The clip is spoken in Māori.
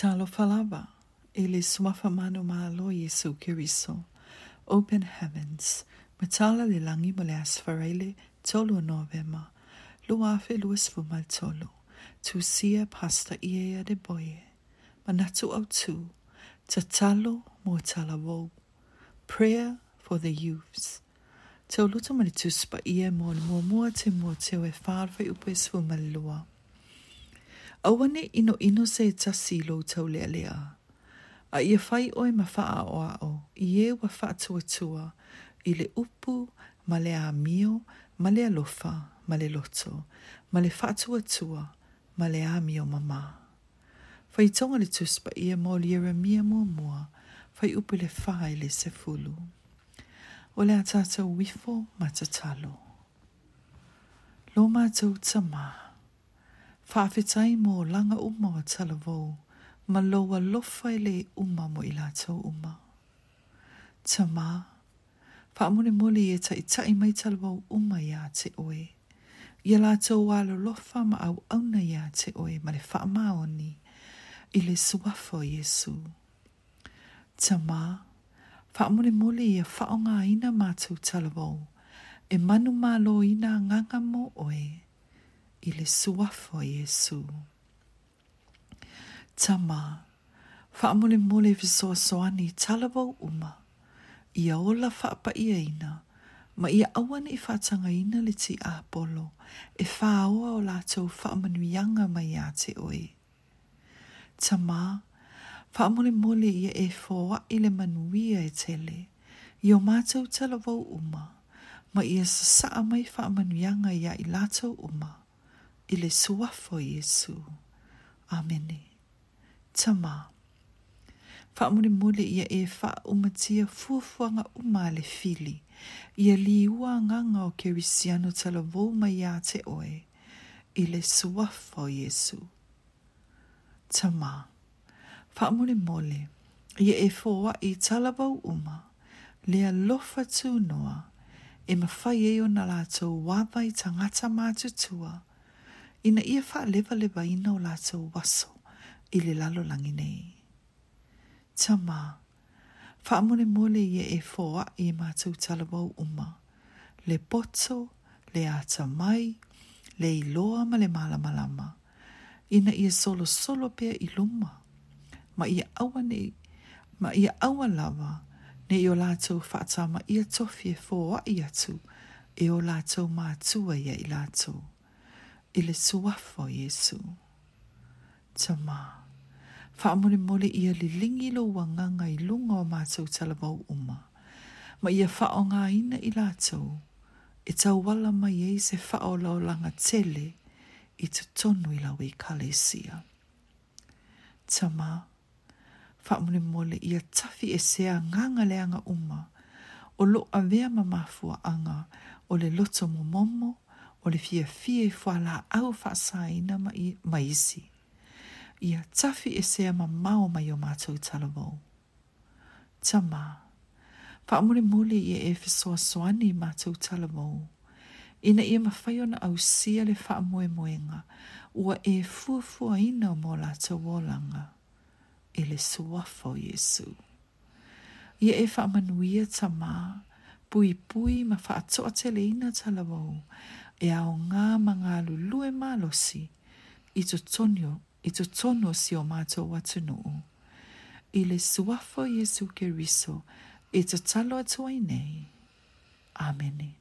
Talo falava, ele suafa mano malo Yesu Kiriso. Open heavens, matala le langi mole asfarele tolu novema, luafe luas fumal tolu, tu sia pasta iea de boye, manatu au tu, tatalo motala vou. Prayer for the youths. Tolu to manitus pa ia mon mua mua te mua te e farfe upes fumal lua. awane ino ino se tasi lo tau lea lea. A ia fai oe ma faa o a o, i e wa faa tua tua, i le upu, ma le a mio, ma le alofa, ma le loto, ma le faa tua tua, ma le a mio mama. Fai tonga le tuspa ia mo li era mia mua mua, fai upu le faa le se fulu. O le a tata wifo ma tatalo. Lo ma tau tamaa whawhetai mō langa uma wa tala vau, ma loa lofai e le uma mo i lātou uma. Ta mā, whaamone mole e ta i ta i mai tala vau uma ia te oe. Ia lātou wālo lofa ma au auna ia te oe ma le whaamā oni i le suafo Jesu. Ta mā, whaamone mole e whaonga ina mātou tala vau, e manu mālo ina nganga mō oe i le suafo Jesu. Tama, whaamole mole visoa soani talavau uma, ia ola whaapa ia ina, ma ia awan i whatanga ina le ti a bolo, e whaoa o lātou whaamanuianga mai a te oe. Tama, whaamole mole ia e fōa i le manuia e tele, i o mātou talavau uma, ma ia sasa mai whaamanuianga ia i lātou umaa i le suafo Iesu. Amene. Tama. Fa mule mule ia e fa umatia fuafuanga uma le fili. Ia li ua nganga o kerisiano tala vouma ia te oe. I le suafo Iesu. Tama. Fa mule mole. Ia e fua i tala vau uma. Lea lofa tū noa. E mawhai eo na lātou wāwai tangata mātutua. Tama ina ia wha lewa lewa ina o lātou waso i le lalo langi nei. Ta mā, wha mole mole ia e fōa i e mātou talawau uma, le poto, le ata mai, le iloa ma le malama lama, ina ia solo solo pia i luma, ma ia awa nei, ma ia awa lawa, ne i o lātou whaatama ia tofie fōa i atu, e o la lātou mātua ia i lātou i le suafo Jesu. Tama, wha amore mole ia le lingi lo wanganga i lunga o mātou talabau uma, ma ia wha o ngā ina i lātou, e tau wala mai e se wha o lao langa tele i te tonu i lau i e kalesia. Tama, wha amore mole ia tafi e sea nganga leanga uma, o lo a vea mamafua anga o le loto momomo, mo o le fia fie fuala au whaasai na mai, mai isi. Ia tafi e sea ma mao mai o mātou talamou. Tama, wha mole mole i e fe soa soani mātou talamou. Ina ia mawhaiona au sia le wha moe moenga, ua e fuafua ina o mō lātou wolanga. I e le suafo Jesu. Ia e wha manuia tama, pui pui ma wha atoa te leina talamou, e ao ngā mga lulue mālosi i to tonio, i to tono si o mātou watunuu. I le suafo Jesu ke riso, i to talo atuai nei. Amenei.